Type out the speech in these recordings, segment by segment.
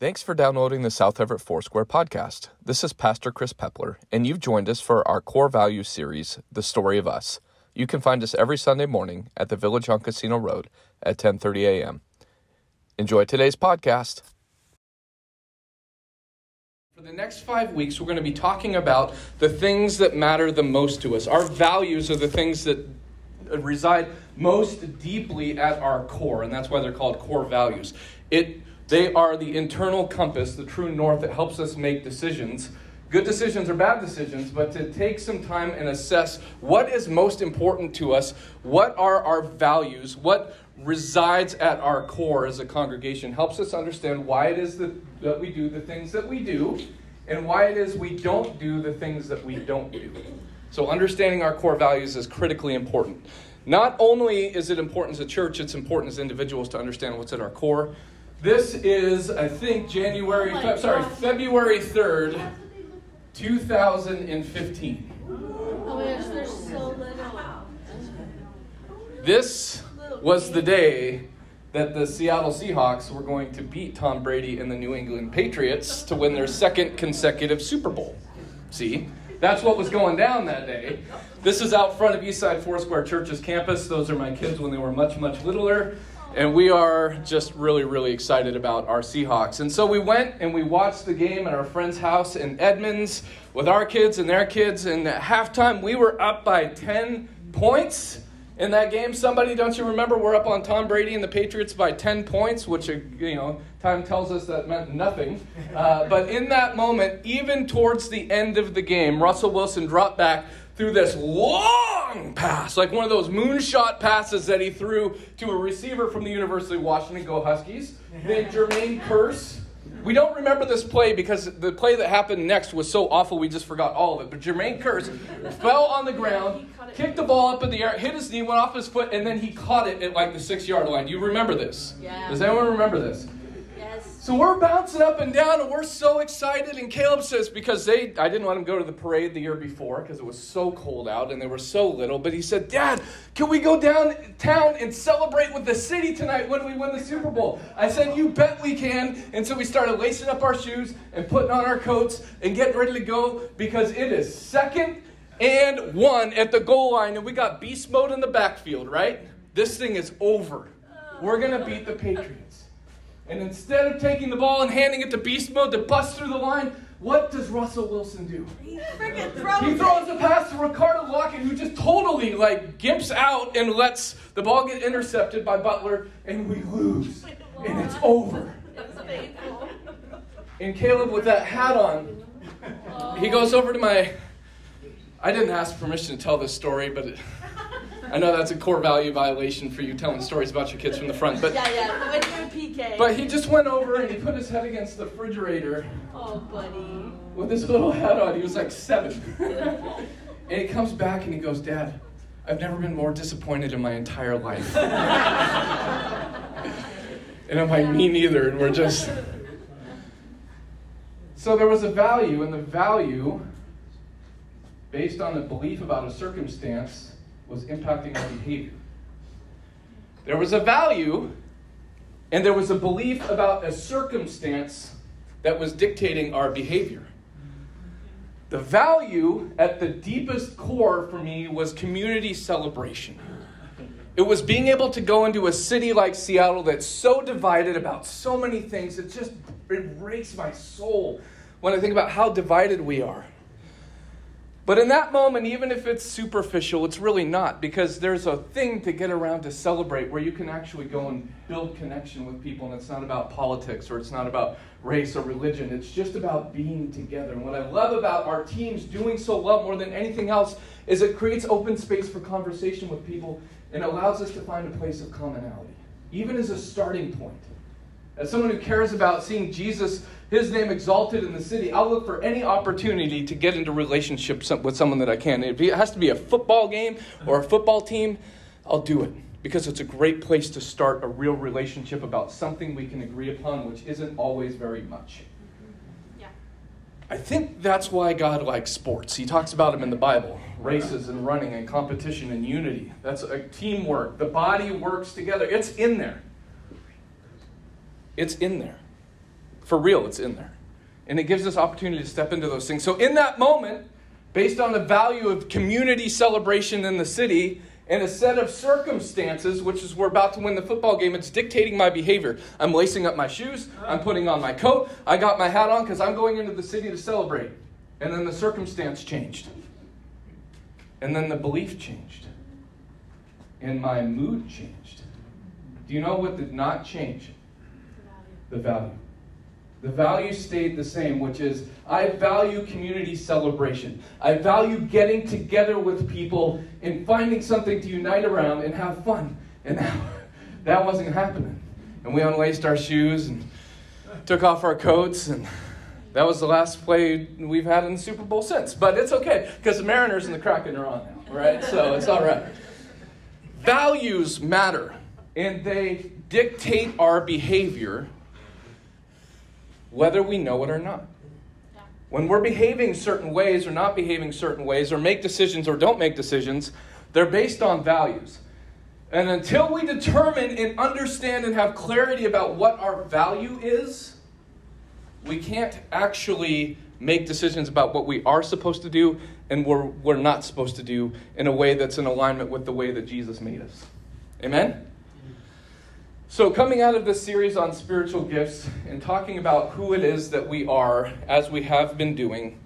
Thanks for downloading the South Everett Foursquare podcast. This is Pastor Chris Pepler, and you've joined us for our core values series, The Story of Us. You can find us every Sunday morning at the Village on Casino Road at 10:30 a.m. Enjoy today's podcast. For the next five weeks, we're going to be talking about the things that matter the most to us. Our values are the things that uh, reside most deeply at our core, and that's why they're called core values. It they are the internal compass, the true north that helps us make decisions. Good decisions or bad decisions, but to take some time and assess what is most important to us, what are our values, what resides at our core as a congregation, helps us understand why it is that, we do the things that we do and why it is we don't do the things that we don't do. So, understanding our core values is critically important. Not only is it important as a church, it's important as individuals to understand what's at our core. This is, I think, January, Oh Fe- sorry. February 3rd, 2015. Oh my gosh, so little. This was the day that the Seattle Seahawks were going to beat Tom Brady and the New England Patriots to win their second consecutive Super Bowl. See? That's what was going down that day. This is out front of Eastside Foursquare Church's campus. Those are my kids when they were much, much littler. And we are just really, really excited about our Seahawks. And so we went and we watched the game at our friend's house in Edmonds with our kids and their kids. And at halftime, we were up by 10 points in that game. Somebody, don't you remember, we're up on Tom Brady and the Patriots by 10 points, which, uh, you know, time tells us that meant nothing. Uh, but in that moment, even towards the end of the game, Russell Wilson dropped back threw this long pass, like one of those moonshot passes that he threw to a receiver from the University of Washington, go Huskies, named Jermaine Kearse. We don't remember this play because the play that happened next was so awful we just forgot all of it. But Jermaine Kearse fell on the ground, kicked the ball up in the air, hit his knee, went off his foot, and then he caught it at like the six yard line. Do you remember this? Yeah. Does anyone remember this? So we're bouncing up and down and we're so excited. And Caleb says, because they, I didn't let him go to the parade the year before because it was so cold out and they were so little. But he said, Dad, can we go downtown and celebrate with the city tonight when we win the Super Bowl? I said, You bet we can. And so we started lacing up our shoes and putting on our coats and getting ready to go because it is second and one at the goal line. And we got beast mode in the backfield, right? This thing is over. We're going to beat the Patriots. And instead of taking the ball and handing it to beast mode to bust through the line, what does Russell Wilson do? Freaking throws He throws a pass to Ricardo Lockette, who just totally like gimps out and lets the ball get intercepted by Butler, and we lose. And it's over. And Caleb, with that hat on, he goes over to my. I didn't ask permission to tell this story, but it, I know that's a core value violation for you telling stories about your kids from the front. But Yeah, yeah. When you're PK. But he just went over and he put his head against the refrigerator oh, buddy. with his little hat on. He was like seven. and he comes back and he goes, Dad, I've never been more disappointed in my entire life. and I'm like, me neither. And we're just. So there was a value, and the value, based on the belief about a circumstance, was impacting our behavior. There was a value and there was a belief about a circumstance that was dictating our behavior. The value at the deepest core for me was community celebration. It was being able to go into a city like Seattle that's so divided about so many things. It just it breaks my soul when I think about how divided we are. But in that moment, even if it's superficial, it's really not because there's a thing to get around to celebrate where you can actually go and build connection with people, and it's not about politics or it's not about race or religion. It's just about being together. And what I love about our teams doing so well more than anything else is it creates open space for conversation with people and allows us to find a place of commonality, even as a starting point. As someone who cares about seeing Jesus, his name exalted in the city, I'll look for any opportunity to get into relationship with someone that I can. If it has to be a football game or a football team, I'll do it because it's a great place to start a real relationship about something we can agree upon, which isn't always very much. Yeah. I think that's why God likes sports. He talks about them in the Bible races and running and competition and unity. That's a teamwork. The body works together. It's in there. It's in there. For real, it's in there. And it gives us opportunity to step into those things. So, in that moment, based on the value of community celebration in the city and a set of circumstances, which is we're about to win the football game, it's dictating my behavior. I'm lacing up my shoes, I'm putting on my coat, I got my hat on because I'm going into the city to celebrate. And then the circumstance changed. And then the belief changed. And my mood changed. Do you know what did not change? The value. The value stayed the same, which is I value community celebration. I value getting together with people and finding something to unite around and have fun. And now that wasn't happening. And we unlaced our shoes and took off our coats, and that was the last play we've had in the Super Bowl since. But it's okay because the Mariners and the Kraken are on now, right? So it's all right. Values matter, and they dictate our behavior whether we know it or not. When we're behaving certain ways or not behaving certain ways, or make decisions or don't make decisions, they're based on values. And until we determine and understand and have clarity about what our value is, we can't actually make decisions about what we are supposed to do and we're, we're not supposed to do in a way that's in alignment with the way that Jesus made us. Amen? So, coming out of this series on spiritual gifts and talking about who it is that we are, as we have been doing,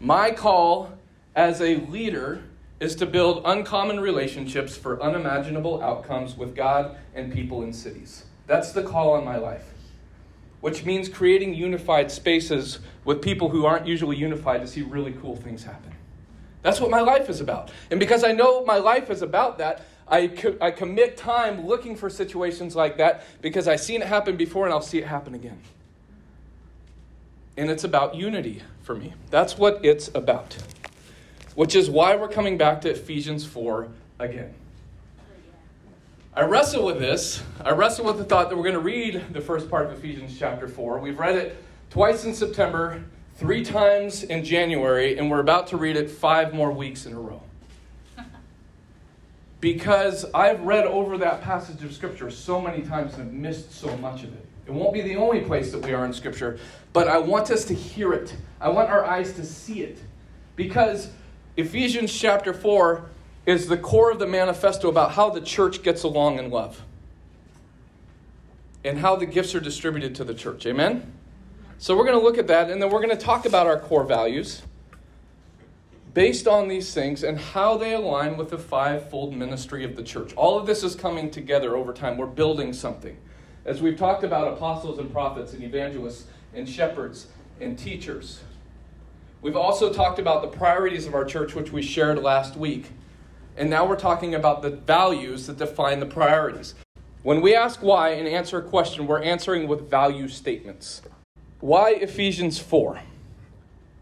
my call as a leader is to build uncommon relationships for unimaginable outcomes with God and people in cities. That's the call on my life, which means creating unified spaces with people who aren't usually unified to see really cool things happen. That's what my life is about. And because I know my life is about that, I, co- I commit time looking for situations like that because I've seen it happen before and I'll see it happen again. And it's about unity for me. That's what it's about. Which is why we're coming back to Ephesians 4 again. I wrestle with this. I wrestle with the thought that we're going to read the first part of Ephesians chapter 4. We've read it twice in September, three times in January, and we're about to read it five more weeks in a row because I've read over that passage of Scripture so many times and have missed so much of it. It won't be the only place that we are in Scripture, but I want us to hear it. I want our eyes to see it. Because Ephesians chapter 4 is the core of the manifesto about how the church gets along in love and how the gifts are distributed to the church. Amen? So we're going to look at that, and then we're going to talk about our core values based on these things and how they align with the fivefold ministry of the church. All of this is coming together over time. We're building something. As we've talked about apostles and prophets and evangelists and shepherds and teachers. We've also talked about the priorities of our church, which we shared last week. And now we're talking about the values that define the priorities. When we ask why and answer a question, we're answering with value statements. Why Ephesians 4?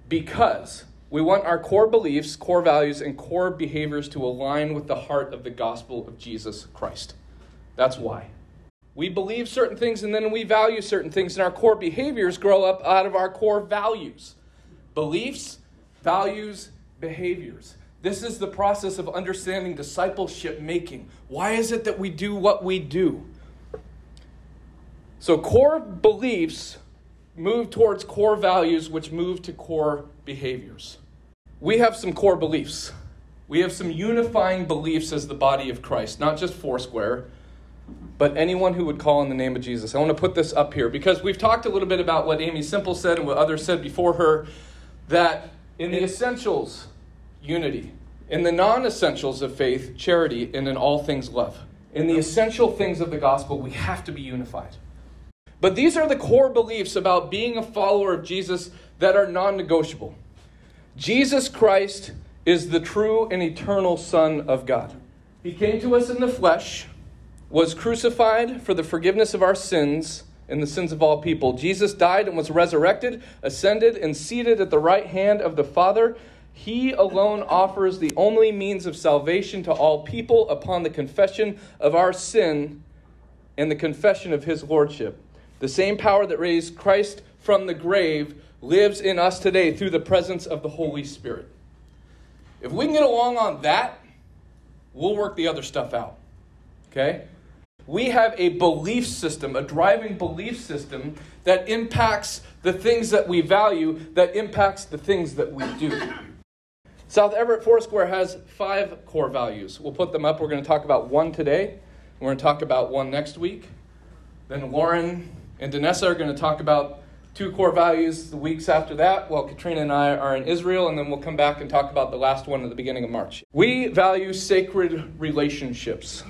Because we want our core beliefs, core values, and core behaviors to align with the heart of the gospel of Jesus Christ. That's why. We believe certain things and then we value certain things, and our core behaviors grow up out of our core values beliefs, values, behaviors. This is the process of understanding discipleship making. Why is it that we do what we do? So, core beliefs move towards core values, which move to core behaviors we have some core beliefs. We have some unifying beliefs as the body of Christ, not just Foursquare, but anyone who would call on the name of Jesus. I want to put this up here because we've talked a little bit about what Aimee Semple said and what others said before her that in the essentials, unity. In the non essentials of faith, charity, and in all things, love. In the essential things of the gospel, we have to be unified. But these are the core beliefs about being a follower of Jesus that are non negotiable. Jesus Christ is the true and eternal Son of God. He came to us in the flesh, was crucified for the forgiveness of our sins and the sins of all people. Jesus died and was resurrected, ascended, and seated at the right hand of the Father. He alone offers the only means of salvation to all people upon the confession of our sin and the confession of his lordship. The same power that raised Christ from the grave lives in us today through the presence of the Holy Spirit. If we can get along on that, we'll work the other stuff out. Okay? We have a belief system, a driving belief system that impacts the things that we value, that impacts the things that we do. South Everett Foursquare has five core values. We'll put them up. We're going to talk about one today. We're going to talk about one next week. Then Lauren and Danessa are going to talk about two core values the weeks after that, while Katrina and I are in Israel, and then we'll come back and talk about the last one at the beginning of March. We value sacred relationships.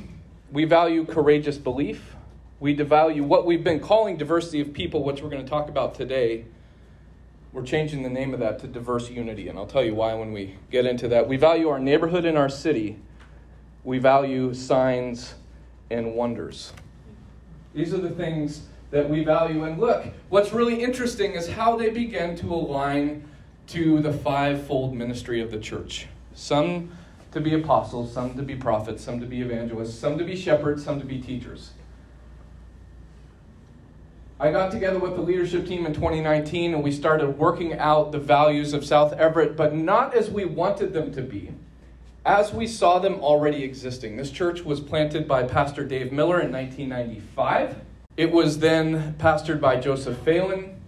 We value courageous belief. We devalue what we've been calling diversity of people, which we're going to talk about today. We're changing the name of that to diverse unity, and I'll tell you why when we get into that. We value our neighborhood and our city. We value signs and wonders. These are the things that we value. And look, what's really interesting is how they begin to align to the fivefold ministry of the church. Some to be apostles, some to be prophets, some to be evangelists, some to be shepherds, some to be teachers. I got together with the leadership team in 2019 and we started working out the values of South Everett, but not as we wanted them to be, as we saw them already existing. This church was planted by Pastor Dave Miller in 1995. It was then pastored by Joseph Phelan,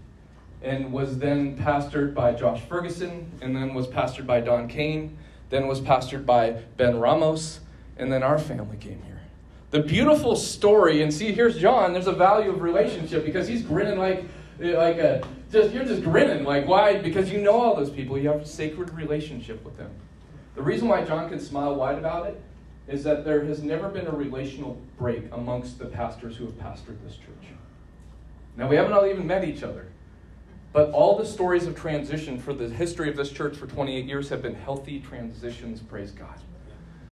and was then pastored by Josh Ferguson, and then was pastored by Don Kane, then was pastored by Ben Ramos, and then our family came here. The beautiful story, and see, here's John. There's a value of relationship because he's grinning like, like a, just you're just grinning like why? Because you know all those people. You have a sacred relationship with them. The reason why John can smile wide about it is that there has never been a relational break amongst the pastors who have pastored this church. Now, we haven't all even met each other, but all the stories of transition for the history of this church for 28 years have been healthy transitions, praise God.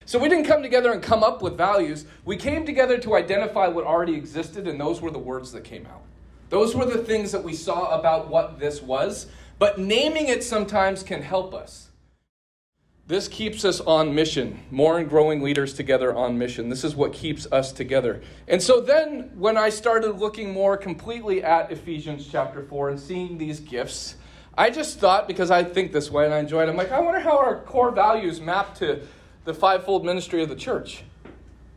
So we didn't come together and come up with values. We came together to identify what already existed, and those were the words that came out. Those were the things that we saw about what this was, but naming it sometimes can help us. This keeps us on mission. More and growing leaders together on mission. This is what keeps us together. And so then, when I started looking more completely at Ephesians chapter 4 and seeing these gifts, I just thought, because I think this way and I enjoy it, I'm like, I wonder how our core values map to the fivefold ministry of the church.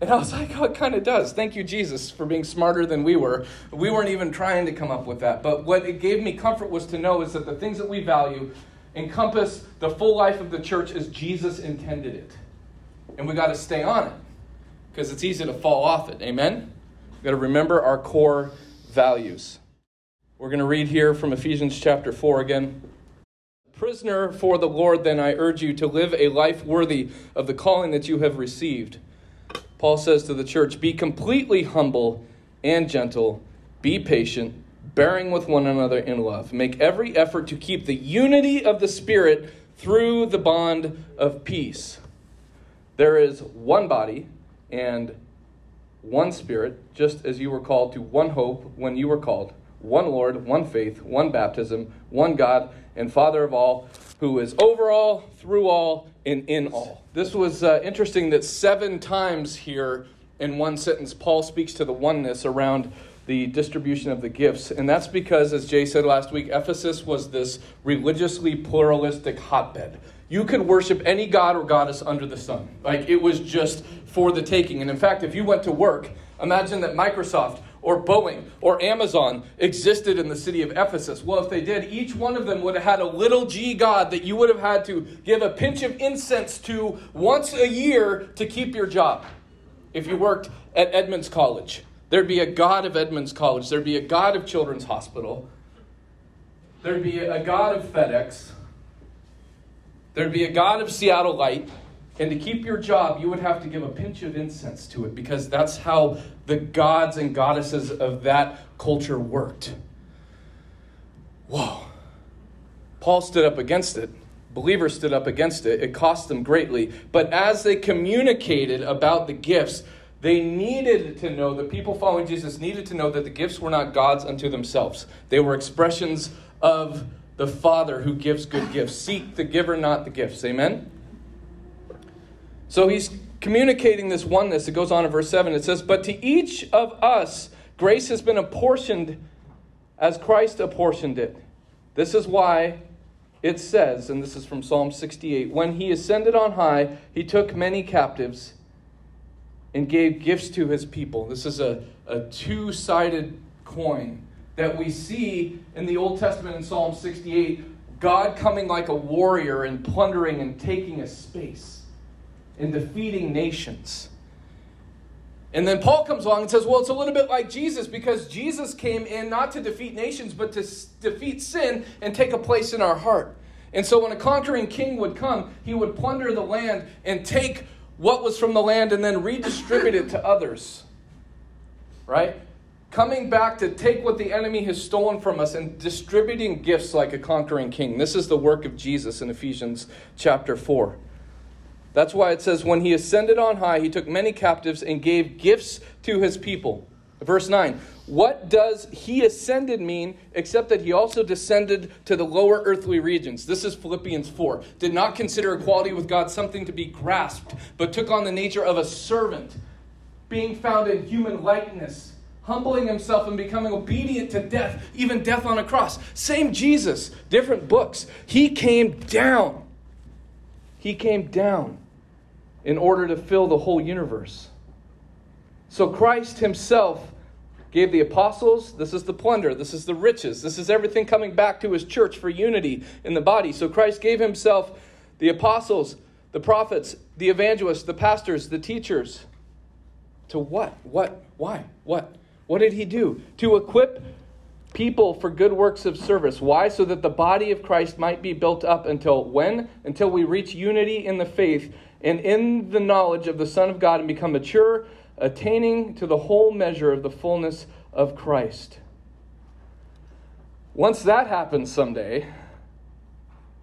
And I was like, oh, it kind of does. Thank you, Jesus, for being smarter than we were. We weren't even trying to come up with that. But what it gave me comfort was to know is that the things that we value encompass the full life of the church as Jesus intended it. And we got to stay on it because it's easy to fall off it. Amen? We've got to remember our core values. We're going to read here from Ephesians chapter 4 again. Prisoner for the Lord, then I urge you to live a life worthy of the calling that you have received. Paul says to the church, Be completely humble and gentle, be patient bearing with one another in love. Make every effort to keep the unity of the Spirit through the bond of peace. There is one body and one Spirit, just as you were called to one hope when you were called, one Lord, one faith, one baptism, one God and Father of all, who is over all, through all, and in all. This was uh, interesting that seven times here in one sentence, Paul speaks to the oneness around the distribution of the gifts. And that's because, as Jay said last week, Ephesus was this religiously pluralistic hotbed. You could worship any god or goddess under the sun. Like it was just for the taking. And in fact, if you went to work, imagine that Microsoft or Boeing or Amazon existed in the city of Ephesus. Well, if they did, each one of them would have had a little g god that you would have had to give a pinch of incense to once a year to keep your job if you worked at Edmonds College. There'd be a God of Edmonds College. There'd be a God of Children's Hospital. There'd be a God of FedEx. There'd be a God of Seattle Light. And to keep your job, you would have to give a pinch of incense to it because that's how the gods and goddesses of that culture worked. Whoa. Paul stood up against it. Believers stood up against it. It cost them greatly. But as they communicated about the gifts, they needed to know, the people following Jesus needed to know that the gifts were not gods unto themselves. They were expressions of the Father who gives good gifts. Seek the giver, not the gifts. Amen? So he's communicating this oneness. It goes on in verse 7. It says, But to each of us, grace has been apportioned as Christ apportioned it. This is why it says, and this is from Psalm 68 When he ascended on high, he took many captives and gave gifts to his people. This is a, a two sided coin that we see in the Old Testament in Psalm 68 God coming like a warrior and plundering and taking a space and defeating nations. And then Paul comes along and says, well, it's a little bit like Jesus because Jesus came in not to defeat nations, but to defeat sin and take a place in our heart. And so when a conquering king would come, he would plunder the land and take what was from the land and then redistribute it to others. Right? Coming back to take what the enemy has stolen from us and distributing gifts like a conquering king. This is the work of Jesus in Ephesians chapter 4. That's why it says, When he ascended on high, he took many captives and gave gifts to his people. Verse 9 What does he ascended mean except that he also descended to the lower earthly regions? This is Philippians 4. Did not consider equality with God something to be grasped, but took on the nature of a servant, being found in human likeness, humbling himself and becoming obedient to death, even death on a cross. Same Jesus, different books. He came down. He came down in order to fill the whole universe. So Christ himself gave the apostles, this is the plunder, this is the riches, this is everything coming back to his church for unity in the body. So Christ gave himself the apostles, the prophets, the evangelists, the pastors, the teachers. To what? What? Why? What? What did he do? To equip people for good works of service. Why? So that the body of Christ might be built up until when? Until we reach unity in the faith and in the knowledge of the Son of God and become mature, attaining to the whole measure of the fullness of Christ. Once that happens someday,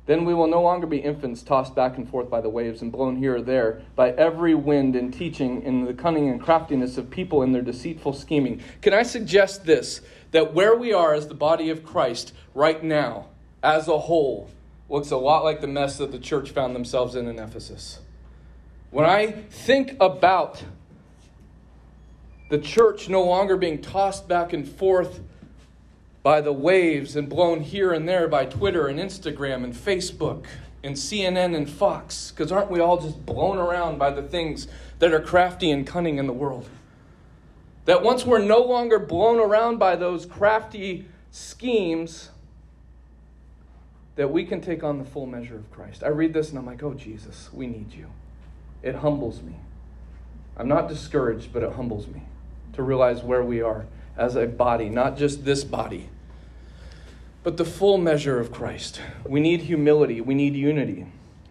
then we will no longer be infants tossed back and forth by the waves and blown here or there by every wind and teaching in the cunning and craftiness of people in their deceitful scheming. Can I suggest this? That where we are as the body of Christ right now, as a whole, looks a lot like the mess that the church found themselves in in Ephesus. When I think about the church no longer being tossed back and forth by the waves and blown here and there by Twitter and Instagram and Facebook and CNN and Fox, because aren't we all just blown around by the things that are crafty and cunning in the world? That once we're no longer blown around by those crafty schemes, that we can take on the full measure of Christ. I read this and I'm like, oh, Jesus, we need you. It humbles me. I'm not discouraged, but it humbles me to realize where we are as a body, not just this body, but the full measure of Christ. We need humility, we need unity.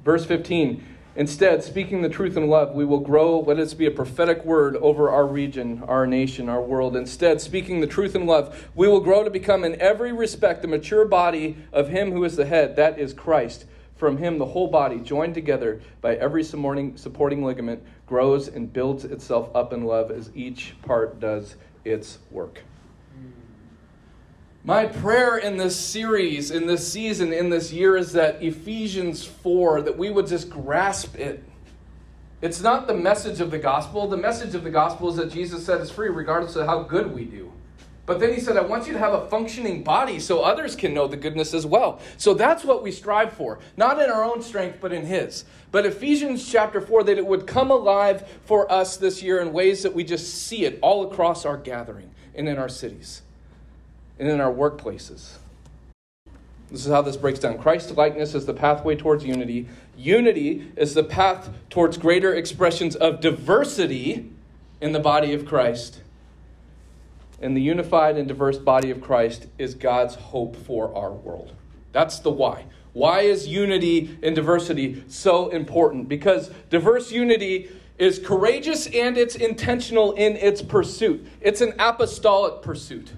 Verse 15 Instead, speaking the truth in love, we will grow. Let it be a prophetic word over our region, our nation, our world. Instead, speaking the truth in love, we will grow to become, in every respect, the mature body of Him who is the head, that is Christ. From him, the whole body, joined together by every supporting ligament, grows and builds itself up in love as each part does its work. Hmm. My prayer in this series, in this season, in this year is that Ephesians 4, that we would just grasp it. It's not the message of the gospel. The message of the gospel is that Jesus set us free regardless of how good we do. But then he said, I want you to have a functioning body so others can know the goodness as well. So that's what we strive for, not in our own strength, but in his. But Ephesians chapter 4, that it would come alive for us this year in ways that we just see it all across our gathering and in our cities and in our workplaces. This is how this breaks down. Christ likeness is the pathway towards unity. Unity is the path towards greater expressions of diversity in the body of Christ and the unified and diverse body of Christ is God's hope for our world. That's the why. Why is unity and diversity so important? Because diverse unity is courageous and it's intentional in its pursuit. It's an apostolic pursuit.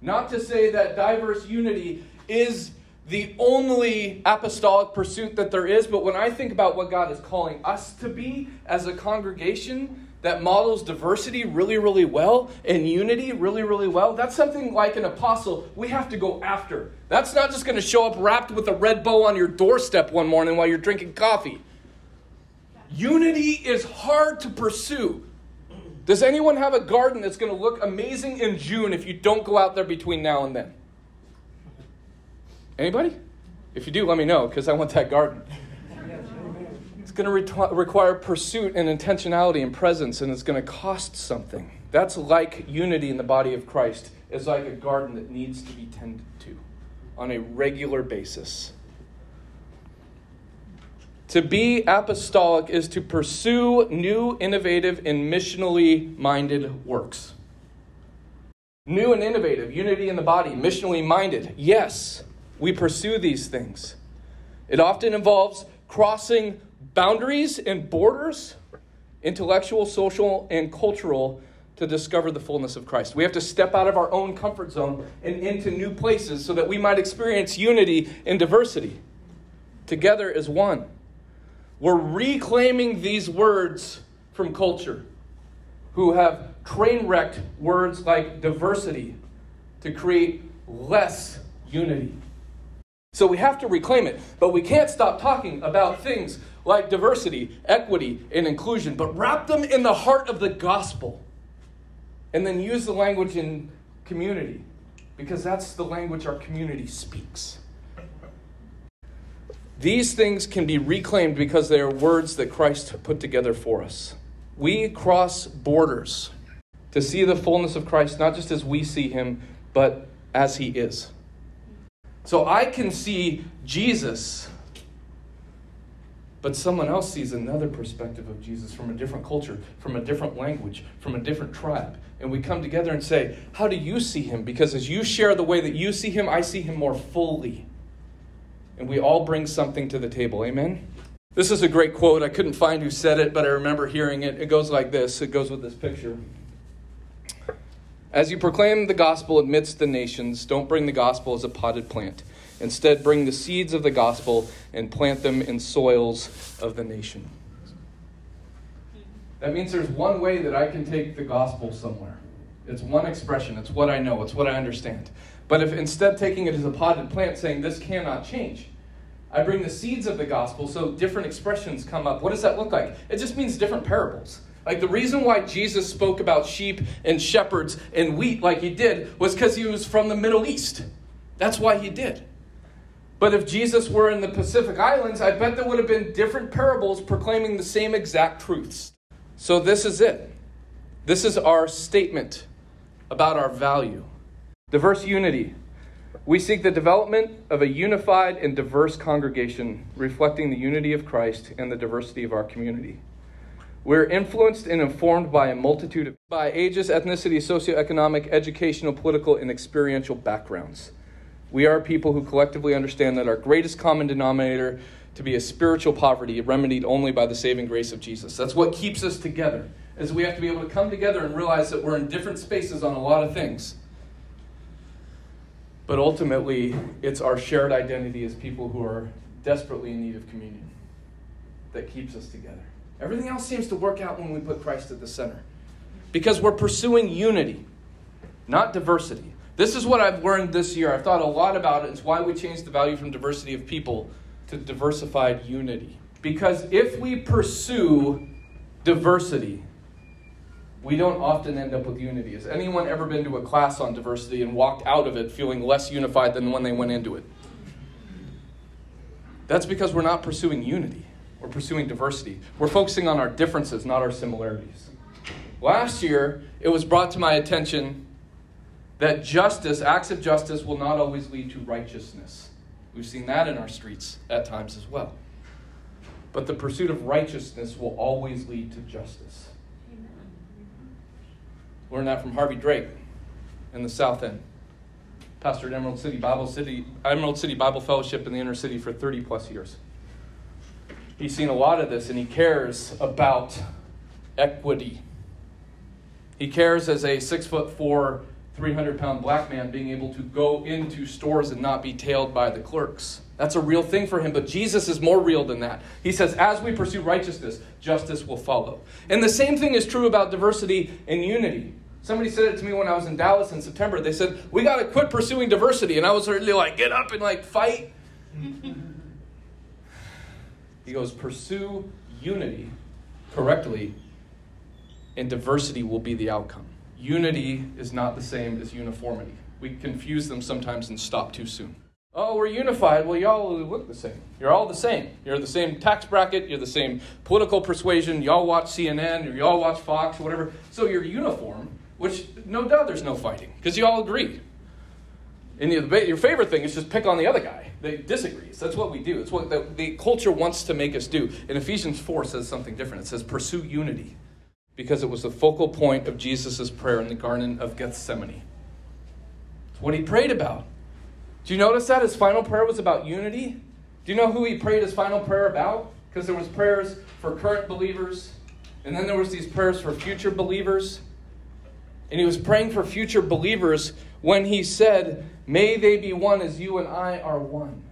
Not to say that diverse unity is the only apostolic pursuit that there is, but when I think about what God is calling us to be as a congregation, that models diversity really, really well and unity really, really well, that's something like an apostle we have to go after. That's not just going to show up wrapped with a red bow on your doorstep one morning while you're drinking coffee. Unity is hard to pursue. Does anyone have a garden that's going to look amazing in June if you don't go out there between now and then? Anybody? If you do, let me know because I want that garden. Going to re- require pursuit and intentionality and presence, and it's going to cost something. That's like unity in the body of Christ. It's like a garden that needs to be tended to on a regular basis. To be apostolic is to pursue new, innovative, and missionally minded works. New and innovative, unity in the body, missionally minded. Yes, we pursue these things. It often involves crossing boundaries and borders, intellectual, social, and cultural, to discover the fullness of Christ. We have to step out of our own comfort zone and into new places so that we might experience unity and diversity together as one. We're reclaiming these words from culture who have train wrecked words like diversity to create less unity. So we have to reclaim it, but we can't stop talking about things like diversity, equity, and inclusion, but wrap them in the heart of the gospel and then use the language in community because that's the language our community speaks. These things can be reclaimed because they are words that Christ put together for us. We cross borders to see the fullness of Christ, not just as we see him, but as he is. So I can see Jesus, but someone else sees another perspective of Jesus from a different culture, from a different language, from a different tribe. And we come together and say, How do you see him? Because as you share the way that you see him, I see him more fully. And we all bring something to the table. Amen? This is a great quote. I couldn't find who said it, but I remember hearing it. It goes like this it goes with this picture. As you proclaim the gospel amidst the nations, don't bring the gospel as a potted plant. Instead, bring the seeds of the gospel and plant them in soils of the nation. That means there's one way that I can take the gospel somewhere. It's one expression, it's what I know, it's what I understand. But if instead taking it as a potted plant, saying this cannot change, I bring the seeds of the gospel so different expressions come up. What does that look like? It just means different parables. Like the reason why Jesus spoke about sheep and shepherds and wheat like he did was because he was from the Middle East. That's why he did. But if Jesus were in the Pacific Islands, I bet there would have been different parables proclaiming the same exact truths. So this is it. This is our statement about our value. Diverse unity. We seek the development of a unified and diverse congregation reflecting the unity of Christ and the diversity of our community. We're influenced and informed by a multitude of by ages, ethnicity, socioeconomic, educational, political, and experiential backgrounds. We are people who collectively understand that our greatest common denominator to be a spiritual poverty remedied only by the saving grace of Jesus. That's what keeps us together. Is we have to be able to come together and realize that we're in different spaces on a lot of things. But ultimately, it's our shared identity as people who are desperately in need of communion that keeps us together. Everything else seems to work out when we put Christ at the center. Because we're pursuing unity, not diversity. This is what I've learned this year. I've thought a lot about it. It's why we changed the value from diversity of people to diversified unity. Because if we pursue diversity, we don't often end up with unity. Has anyone ever been to a class on diversity and walked out of it feeling less unified than when they went into it? That's because we're not pursuing unity. We're pursuing diversity. We're focusing on our differences, not our similarities. Last year, it was brought to my attention that justice, acts of justice, will not always lead to righteousness. We've seen that in our streets at times as well. But the pursuit of righteousness will always lead to justice. Learned that from Harvey Drake in the South End. Pastor at Emerald City Bible City, Emerald City Bible Fellowship in the inner city for 30 plus years he's seen a lot of this and he cares about equity. He cares as a six foot four, 300 pound black man being able to go into stores and not be tailed by the clerks. That's a real thing for him, but Jesus is more real than that. He says, as we pursue righteousness, justice will follow. And the same thing is true about diversity and unity. Somebody said it to me when I was in Dallas in September. They said, We got to quit pursuing diversity. And I was really like, Get up and like fight. He goes, pursue unity correctly, and diversity will be the outcome. Unity is not the same as uniformity. We confuse them sometimes and stop too soon. Oh, we're unified. Well, y'all look the same. You're all the same. You're the same tax bracket. You're the same political persuasion. Y'all watch CNN or y'all watch Fox or whatever. So you're uniform, which no doubt there's no fighting because you all agree. And your favorite thing is just pick on the other guy that disagrees. That's what we do. It's what the, the culture wants to make us do. And Ephesians 4 says something different. It says, pursue unity because it was the focal point of Jesus' prayer in the Garden of Gethsemane. It's what he prayed about. Do you notice that his final prayer was about unity? Do you know who he prayed his final prayer about? Because there was prayers for current believers, and then there was these prayers for future believers. And he was praying for future believers when he said, May they be one as you and I are one.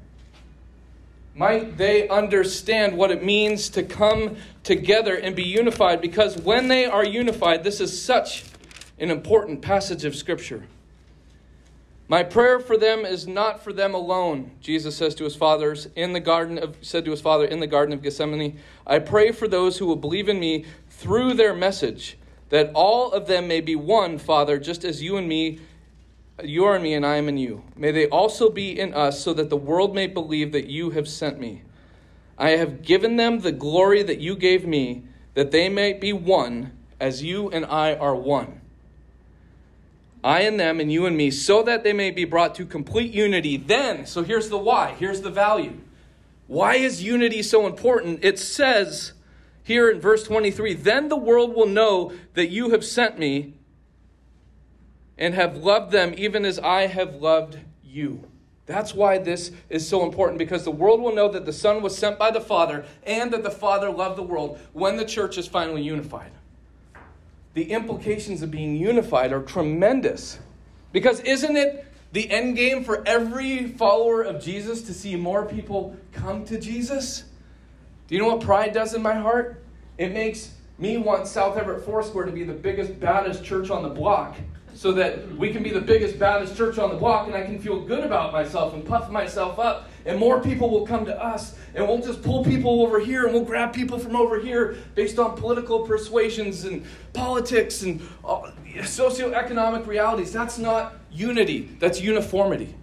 Might they understand what it means to come together and be unified? Because when they are unified, this is such an important passage of Scripture. My prayer for them is not for them alone, Jesus says to his fathers in the garden of said to his father in the garden of Gethsemane. I pray for those who will believe in me through their message, that all of them may be one, Father, just as you and me you are in me and I am in you. May they also be in us, so that the world may believe that you have sent me. I have given them the glory that you gave me, that they may be one, as you and I are one. I and them, and you and me, so that they may be brought to complete unity. Then, so here's the why, here's the value. Why is unity so important? It says here in verse 23 Then the world will know that you have sent me and have loved them even as I have loved you. That's why this is so important because the world will know that the Son was sent by the Father and that the Father loved the world when the church is finally unified. The implications of being unified are tremendous. Because isn't it the end game for every follower of Jesus to see more people come to Jesus? Do you know what pride does in my heart? It makes me want South Everett Foursquare to be the biggest, baddest church on the block so that we can be the biggest, baddest church on the block and I can feel good about myself and puff myself up. And more people will come to us and we'll just pull people over here and we'll grab people from over here based on political persuasions and politics and uh, socioeconomic realities. That's not unity, that's uniformity.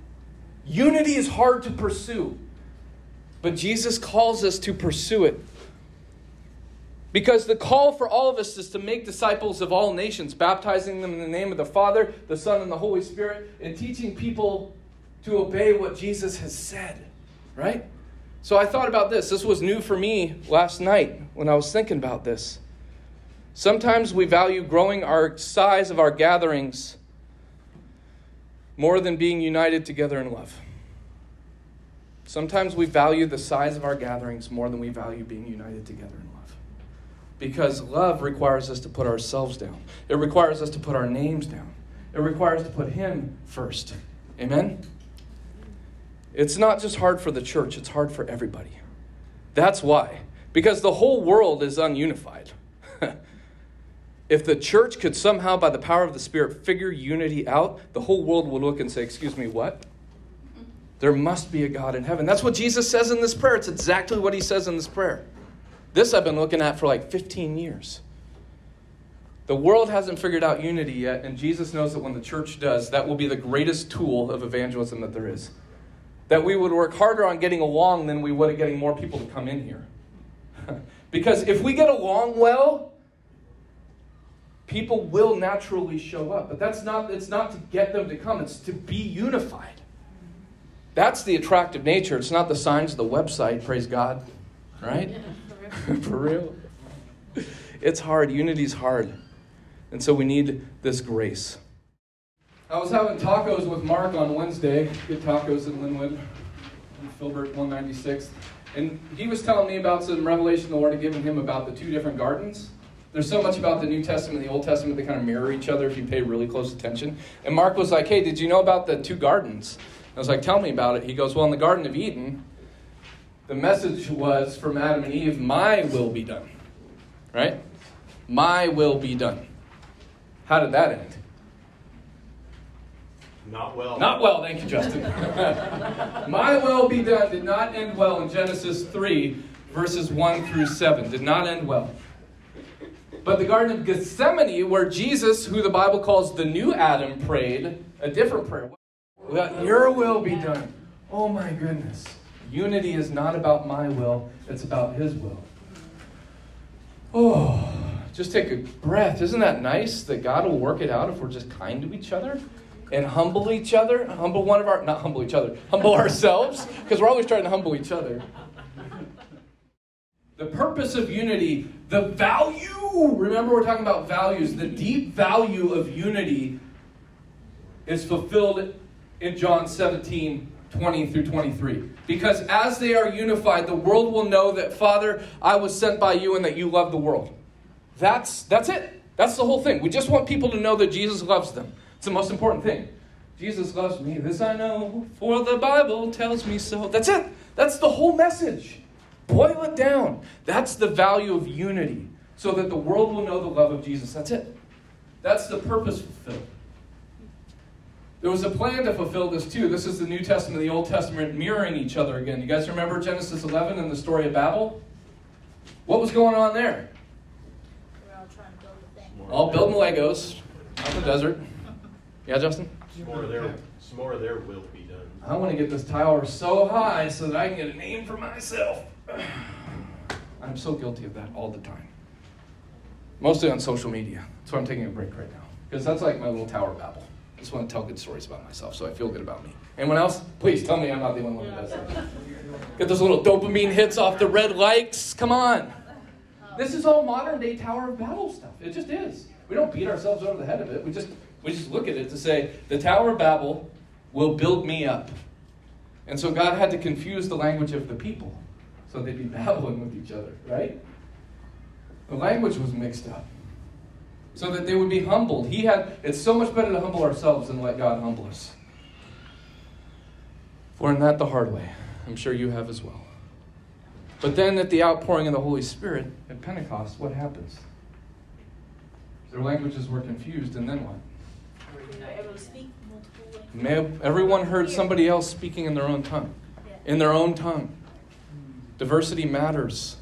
Unity is hard to pursue, but Jesus calls us to pursue it. Because the call for all of us is to make disciples of all nations, baptizing them in the name of the Father, the Son, and the Holy Spirit, and teaching people to obey what Jesus has said, right? So I thought about this. This was new for me last night when I was thinking about this. Sometimes we value growing our size of our gatherings more than being united together in love. Sometimes we value the size of our gatherings more than we value being united together in love. Because love requires us to put ourselves down, it requires us to put our names down, it requires to put Him first. Amen? It's not just hard for the church, it's hard for everybody. That's why. Because the whole world is ununified. if the church could somehow, by the power of the Spirit, figure unity out, the whole world would look and say, Excuse me, what? There must be a God in heaven. That's what Jesus says in this prayer. It's exactly what he says in this prayer. This I've been looking at for like 15 years. The world hasn't figured out unity yet, and Jesus knows that when the church does, that will be the greatest tool of evangelism that there is. That we would work harder on getting along than we would at getting more people to come in here. because if we get along well, people will naturally show up. But that's not it's not to get them to come, it's to be unified. That's the attractive nature. It's not the signs of the website, praise God. Right? For real. It's hard. Unity's hard. And so we need this grace. I was having tacos with Mark on Wednesday. Good tacos in Lynnwood, Filbert 196. And he was telling me about some revelation the Lord had given him about the two different gardens. There's so much about the New Testament and the Old Testament that kind of mirror each other if you pay really close attention. And Mark was like, Hey, did you know about the two gardens? I was like, Tell me about it. He goes, Well, in the Garden of Eden, the message was from Adam and Eve, My will be done. Right? My will be done. How did that end? Not well. Not well, thank you, Justin. My will be done did not end well in Genesis 3, verses 1 through 7. Did not end well. But the Garden of Gethsemane, where Jesus, who the Bible calls the new Adam, prayed a different prayer. Your will be done. Oh my goodness. Unity is not about my will, it's about His will. Oh, just take a breath. Isn't that nice that God will work it out if we're just kind to each other and humble each other? Humble one of our, not humble each other, humble ourselves, because we're always trying to humble each other. The purpose of unity, the value, remember we're talking about values, the deep value of unity is fulfilled in John 17 20 through 23. Because as they are unified, the world will know that, Father, I was sent by you and that you love the world. That's, that's it. That's the whole thing. We just want people to know that Jesus loves them. It's the most important thing. Jesus loves me, this I know, for the Bible tells me so. That's it. That's the whole message. Boil it down. That's the value of unity, so that the world will know the love of Jesus. That's it. That's the purpose fulfilled. There was a plan to fulfill this too. This is the New Testament and the Old Testament mirroring each other again. You guys remember Genesis 11 and the story of Babel? What was going on there? We're all trying to build a thing. All building Legos out in the desert. Yeah, Justin? Some more of their, some more of their will be done. I want to get this tower so high so that I can get a name for myself. I'm so guilty of that all the time. Mostly on social media. That's why I'm taking a break right now. Because that's like my little tower babble. I just want to tell good stories about myself so I feel good about me. Anyone else? Please tell me I'm not the only one that does that. Get those little dopamine hits off the red likes. Come on. This is all modern day Tower of Babel stuff. It just is. We don't beat ourselves over the head of it. We just we just look at it to say the Tower of Babel will build me up. And so God had to confuse the language of the people so they'd be babbling with each other, right? The language was mixed up so that they would be humbled. He had it's so much better to humble ourselves than let God humble us. Learn that the hard way. I'm sure you have as well. But then at the outpouring of the Holy Spirit at Pentecost, what happens? Their languages were confused, and then what? Everyone heard somebody else speaking in their own tongue. In their own tongue. Diversity matters.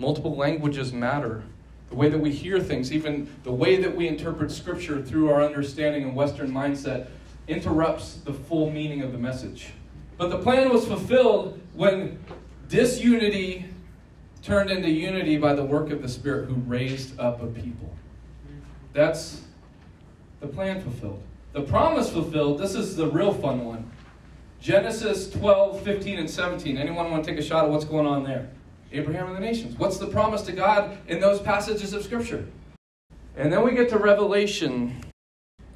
Multiple languages matter. The way that we hear things, even the way that we interpret Scripture through our understanding and Western mindset, interrupts the full meaning of the message. But the plan was fulfilled when disunity turned into unity by the work of the Spirit who raised up a people. That's the plan fulfilled. The promise fulfilled, this is the real fun one. Genesis 12, 15, and 17. Anyone want to take a shot at what's going on there? Abraham and the nations. What's the promise to God in those passages of Scripture? And then we get to Revelation.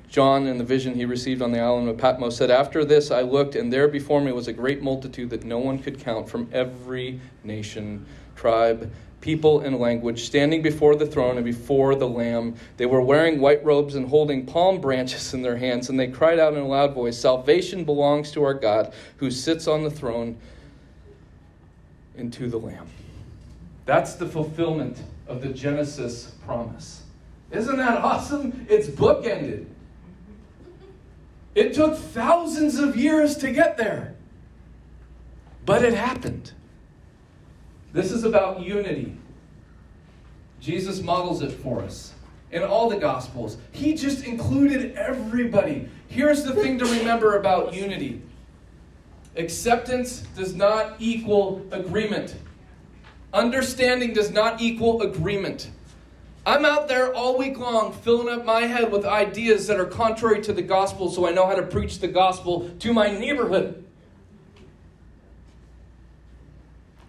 John, in the vision he received on the island of Patmos, said, After this I looked, and there before me was a great multitude that no one could count from every nation, tribe, people, and language, standing before the throne and before the Lamb. They were wearing white robes and holding palm branches in their hands, and they cried out in a loud voice Salvation belongs to our God who sits on the throne and to the Lamb. That's the fulfillment of the Genesis promise. Isn't that awesome? It's bookended. It took thousands of years to get there, but it happened. This is about unity. Jesus models it for us in all the Gospels. He just included everybody. Here's the thing to remember about unity acceptance does not equal agreement, understanding does not equal agreement. I'm out there all week long filling up my head with ideas that are contrary to the gospel so I know how to preach the gospel to my neighborhood.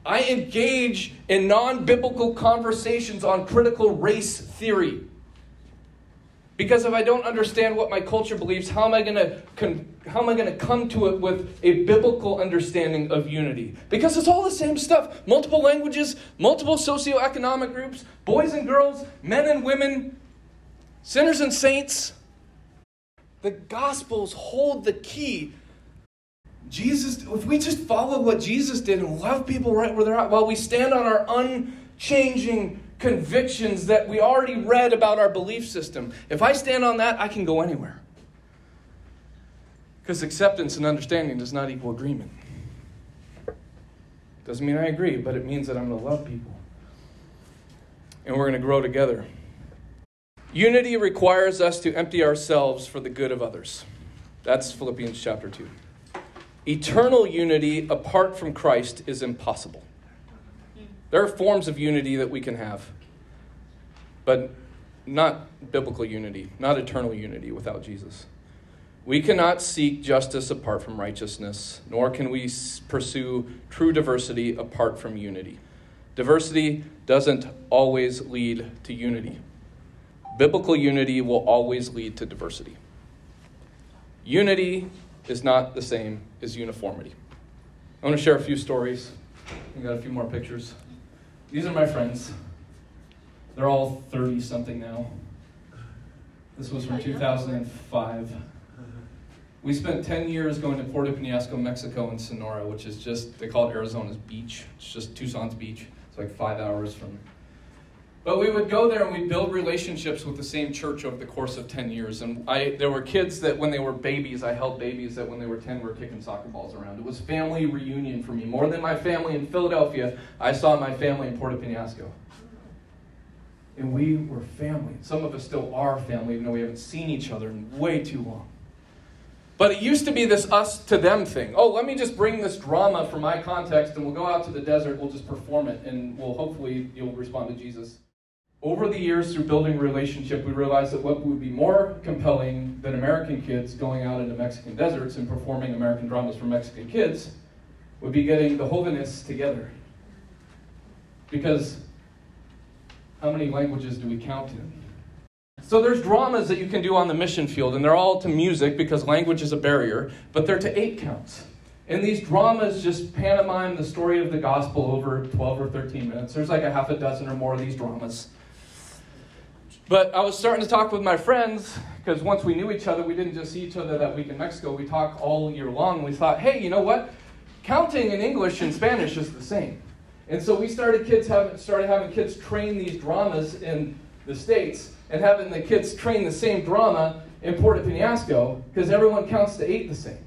I engage in non biblical conversations on critical race theory. Because if I don't understand what my culture believes, how am I going to how am I going to come to it with a biblical understanding of unity? Because it's all the same stuff. Multiple languages, multiple socioeconomic groups, boys and girls, men and women, sinners and saints. The gospels hold the key. Jesus, if we just follow what Jesus did and love people right where they're at, while we stand on our unchanging convictions that we already read about our belief system. If I stand on that, I can go anywhere. Because acceptance and understanding does not equal agreement. Doesn't mean I agree, but it means that I'm going to love people. And we're going to grow together. Unity requires us to empty ourselves for the good of others. That's Philippians chapter 2. Eternal unity apart from Christ is impossible. There are forms of unity that we can have, but not biblical unity, not eternal unity without Jesus. We cannot seek justice apart from righteousness, nor can we pursue true diversity apart from unity. Diversity doesn't always lead to unity. Biblical unity will always lead to diversity. Unity is not the same as uniformity. I want to share a few stories. We got a few more pictures. These are my friends. They're all 30 something now. This was from 2005. We spent 10 years going to Puerto Penasco, Mexico, and Sonora, which is just, they call it Arizona's beach. It's just Tucson's beach. It's like five hours from. But we would go there and we'd build relationships with the same church over the course of 10 years. And I, there were kids that when they were babies, I held babies that when they were 10 were kicking soccer balls around. It was family reunion for me. More than my family in Philadelphia, I saw my family in Puerto Penasco. And we were family. Some of us still are family, even though we haven't seen each other in way too long. But it used to be this us to them thing. Oh, let me just bring this drama from my context and we'll go out to the desert, we'll just perform it, and we'll hopefully you'll respond to Jesus. Over the years, through building relationship, we realized that what would be more compelling than American kids going out into Mexican deserts and performing American dramas for Mexican kids would be getting the holiness together. Because how many languages do we count in? So there's dramas that you can do on the mission field, and they're all to music because language is a barrier, but they're to eight counts. And these dramas just pantomime the story of the gospel over 12 or 13 minutes. There's like a half a dozen or more of these dramas. But I was starting to talk with my friends because once we knew each other, we didn't just see each other that week in Mexico. We talk all year long. We thought, hey, you know what? Counting in English and Spanish is the same. And so we started kids having started having kids train these dramas in the states and having the kids train the same drama in Puerto Penasco because everyone counts to eight the same.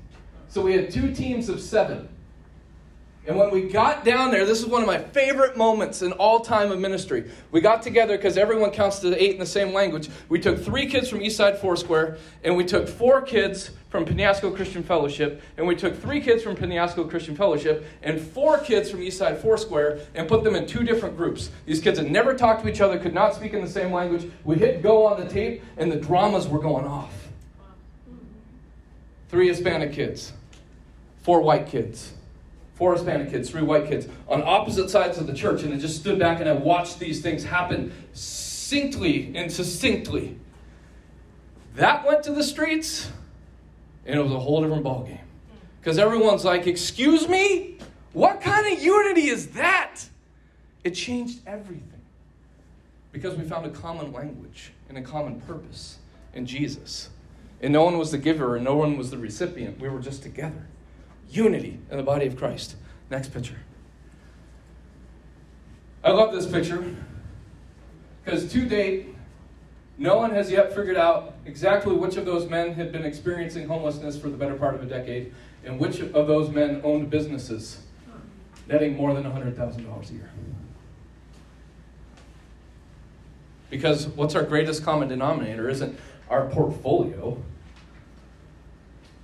So we had two teams of seven. And when we got down there, this is one of my favorite moments in all time of ministry. We got together because everyone counts to eight in the same language. We took three kids from Eastside Foursquare, and we took four kids from Penasco Christian Fellowship, and we took three kids from Penasco Christian Fellowship and four kids from Eastside Foursquare and put them in two different groups. These kids had never talked to each other, could not speak in the same language. We hit go on the tape, and the dramas were going off. Three Hispanic kids, four white kids four Hispanic kids, three white kids, on opposite sides of the church. And I just stood back and I watched these things happen succinctly and succinctly. That went to the streets, and it was a whole different ballgame. Because everyone's like, Excuse me? What kind of unity is that? It changed everything. Because we found a common language and a common purpose in Jesus. And no one was the giver and no one was the recipient. We were just together unity in the body of Christ. Next picture. I love this picture because to date, no one has yet figured out exactly which of those men had been experiencing homelessness for the better part of a decade and which of those men owned businesses netting more than $100,000 a year. Because what's our greatest common denominator isn't our portfolio,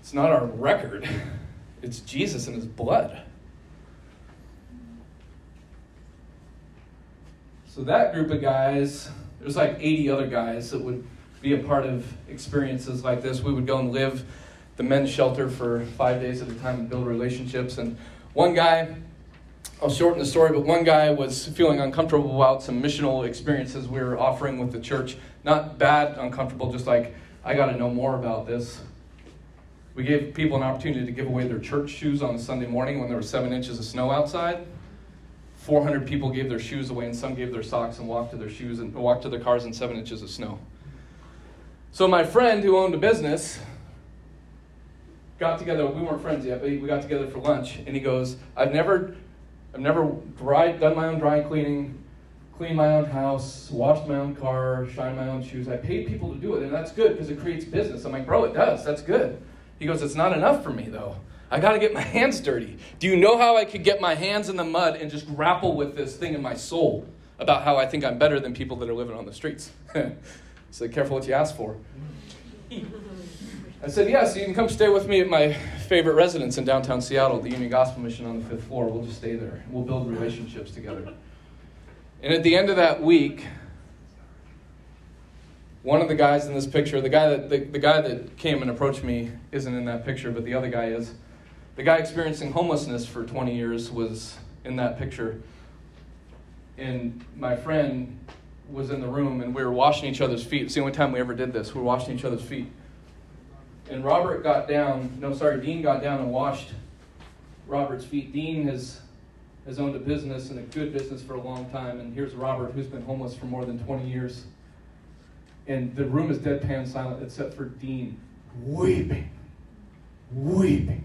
it's not our record. It's Jesus and his blood. So that group of guys, there's like 80 other guys that would be a part of experiences like this. We would go and live the men's shelter for five days at a time and build relationships. And one guy, I'll shorten the story, but one guy was feeling uncomfortable about some missional experiences we were offering with the church. Not bad, uncomfortable, just like, I got to know more about this. We gave people an opportunity to give away their church shoes on Sunday morning when there was seven inches of snow outside. 400 people gave their shoes away, and some gave their socks and walked to their shoes and walked to their cars in seven inches of snow. So my friend who owned a business got together. We weren't friends yet, but we got together for lunch, and he goes, "I've never, I've never dried, done my own dry cleaning, cleaned my own house, washed my own car, shined my own shoes. I paid people to do it, and that's good because it creates business." I'm like, "Bro, it does. That's good." He goes, It's not enough for me, though. I got to get my hands dirty. Do you know how I could get my hands in the mud and just grapple with this thing in my soul about how I think I'm better than people that are living on the streets? so careful what you ask for. I said, Yes, you can come stay with me at my favorite residence in downtown Seattle, the Union Gospel Mission on the fifth floor. We'll just stay there. We'll build relationships together. And at the end of that week, one of the guys in this picture, the guy that the, the guy that came and approached me isn't in that picture, but the other guy is. The guy experiencing homelessness for 20 years was in that picture. And my friend was in the room and we were washing each other's feet. It's the only time we ever did this. We were washing each other's feet. And Robert got down, no, sorry, Dean got down and washed Robert's feet. Dean has, has owned a business and a good business for a long time. And here's Robert, who's been homeless for more than 20 years. And the room is deadpan silent except for Dean weeping, weeping.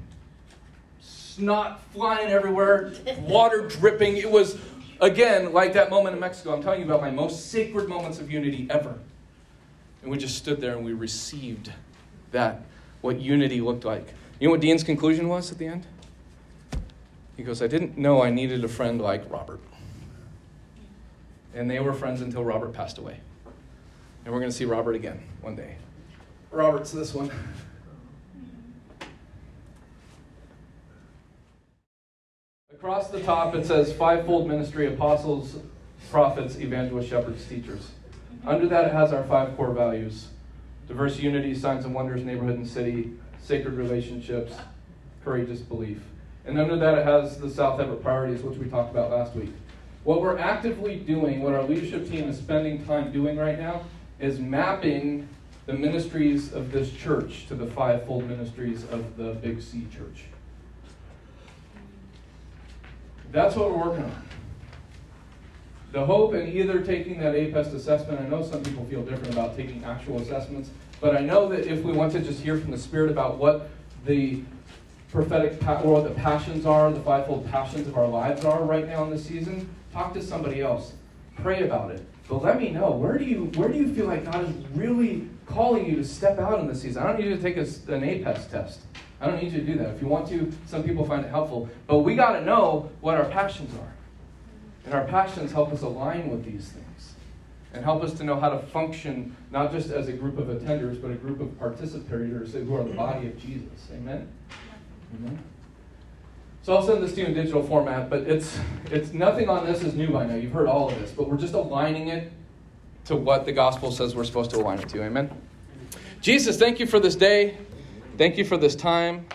Snot flying everywhere, water dripping. It was, again, like that moment in Mexico. I'm telling you about my most sacred moments of unity ever. And we just stood there and we received that, what unity looked like. You know what Dean's conclusion was at the end? He goes, I didn't know I needed a friend like Robert. And they were friends until Robert passed away. And we're going to see Robert again one day. Robert's this one. Across the top, it says fivefold ministry apostles, prophets, evangelists, shepherds, teachers. Under that, it has our five core values diverse unity, signs and wonders, neighborhood and city, sacred relationships, courageous belief. And under that, it has the South Everett priorities, which we talked about last week. What we're actively doing, what our leadership team is spending time doing right now, is mapping the ministries of this church to the fivefold ministries of the Big C church. That's what we're working on. The hope in either taking that APEST assessment, I know some people feel different about taking actual assessments, but I know that if we want to just hear from the Spirit about what the prophetic pa- or what the passions are, the fivefold passions of our lives are right now in this season, talk to somebody else. Pray about it. But let me know where do you where do you feel like God is really calling you to step out in this season? I don't need you to take a, an APEST test. I don't need you to do that. If you want to, some people find it helpful. But we got to know what our passions are. And our passions help us align with these things and help us to know how to function not just as a group of attenders, but a group of participators who are the body of Jesus. Amen? Amen. So I'll send this to you in digital format, but it's it's nothing on this is new by now. You've heard all of this, but we're just aligning it to what the gospel says we're supposed to align it to. Amen. Jesus, thank you for this day. Thank you for this time.